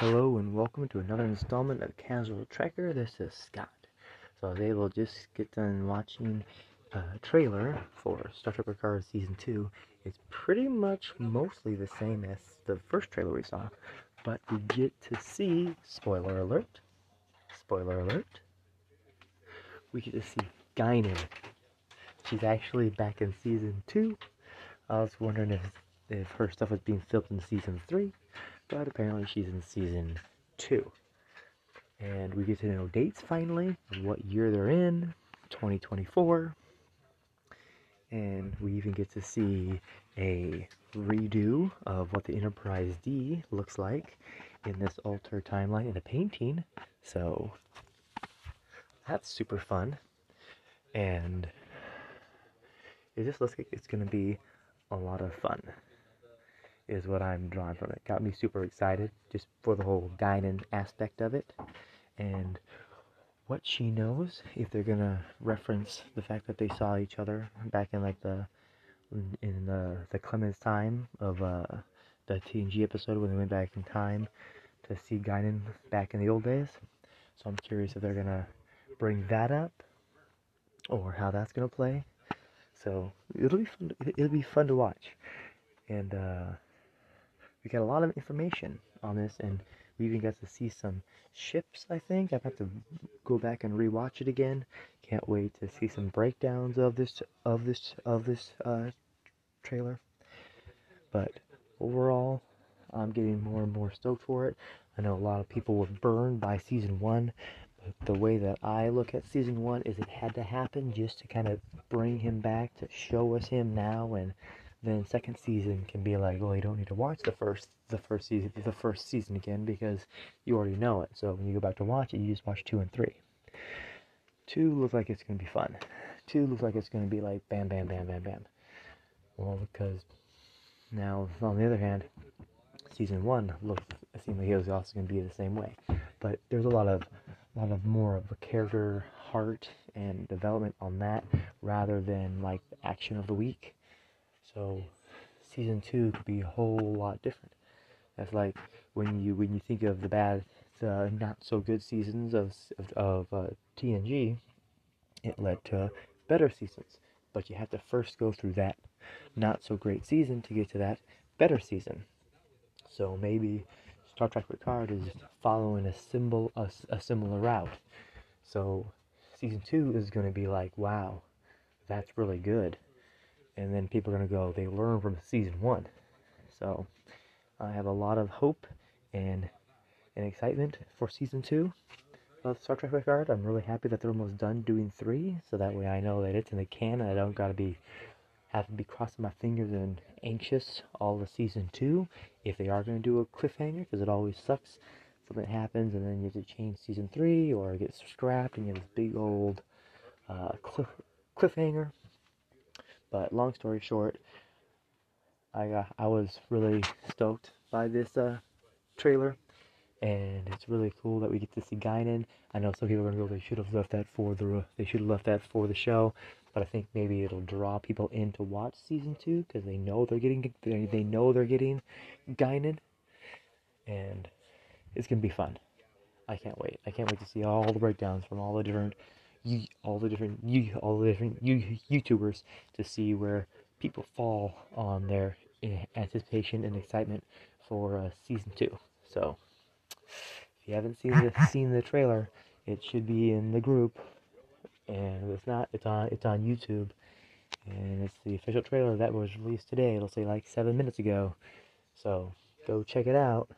Hello and welcome to another installment of Casual Trekker. This is Scott. So I was able to just get done watching a trailer for Star Trek Picard Season 2. It's pretty much mostly the same as the first trailer we saw, but we get to see, spoiler alert, spoiler alert, we get to see Guinan. She's actually back in Season 2. I was wondering if, if her stuff was being filmed in Season 3 but apparently she's in season two. And we get to know dates finally, what year they're in, 2024. And we even get to see a redo of what the Enterprise D looks like in this altered timeline in a painting. So that's super fun. And it just looks like it's going to be a lot of fun is what I'm drawing from it. Got me super excited just for the whole Guinan aspect of it. And what she knows, if they're gonna reference the fact that they saw each other back in like the in the the Clemens time of uh, the TNG episode when they went back in time to see Guinan back in the old days. So I'm curious if they're gonna bring that up or how that's gonna play. So it'll be fun. It'll be fun to watch, and uh, we got a lot of information on this, and we even got to see some ships. I think I have to go back and rewatch it again. Can't wait to see some breakdowns of this of this of this uh, trailer. But overall, I'm getting more and more stoked for it. I know a lot of people were burned by season one, but the way that I look at season one is it had to happen just to kind of bring him back to show us him now and then second season can be like, well, you don't need to watch the first the first season the first season again because you already know it. So when you go back to watch it, you just watch two and three. Two looks like it's gonna be fun. Two looks like it's gonna be like bam, bam, bam, bam, bam. Well, because now on the other hand, season one looked seemed like it was also gonna be the same way. But there's a lot of a lot of more of a character heart and development on that rather than like the action of the week so season two could be a whole lot different. That's like when you when you think of the bad, the not so good seasons of of, of uh, TNG, it led to better seasons. But you have to first go through that not so great season to get to that better season. So maybe Star Trek Picard is following a symbol a, a similar route. So season two is going to be like, wow, that's really good and then people are going to go, they learn from season one. So I have a lot of hope and, and excitement for season two of Star Trek Picard. I'm really happy that they're almost done doing three, so that way I know that it's in the can and I don't got to be have to be crossing my fingers and anxious all the season two if they are going to do a cliffhanger because it always sucks something happens and then you have to change season three or it gets scrapped and you have this big old uh, cliff, cliffhanger but long story short, I uh, I was really stoked by this uh, trailer, and it's really cool that we get to see Guinan. I know some people are gonna go, they should have left that for the they should have left that for the show, but I think maybe it'll draw people in to watch season two because they know they're getting they, they know they're getting Guinan, and it's gonna be fun. I can't wait. I can't wait to see all the breakdowns from all the different you, all the different you, all the different you, YouTubers to see where people fall on their anticipation and excitement for uh, season two. So, if you haven't seen the seen the trailer, it should be in the group, and if it's not, it's on it's on YouTube, and it's the official trailer that was released today. It'll say like seven minutes ago, so go check it out.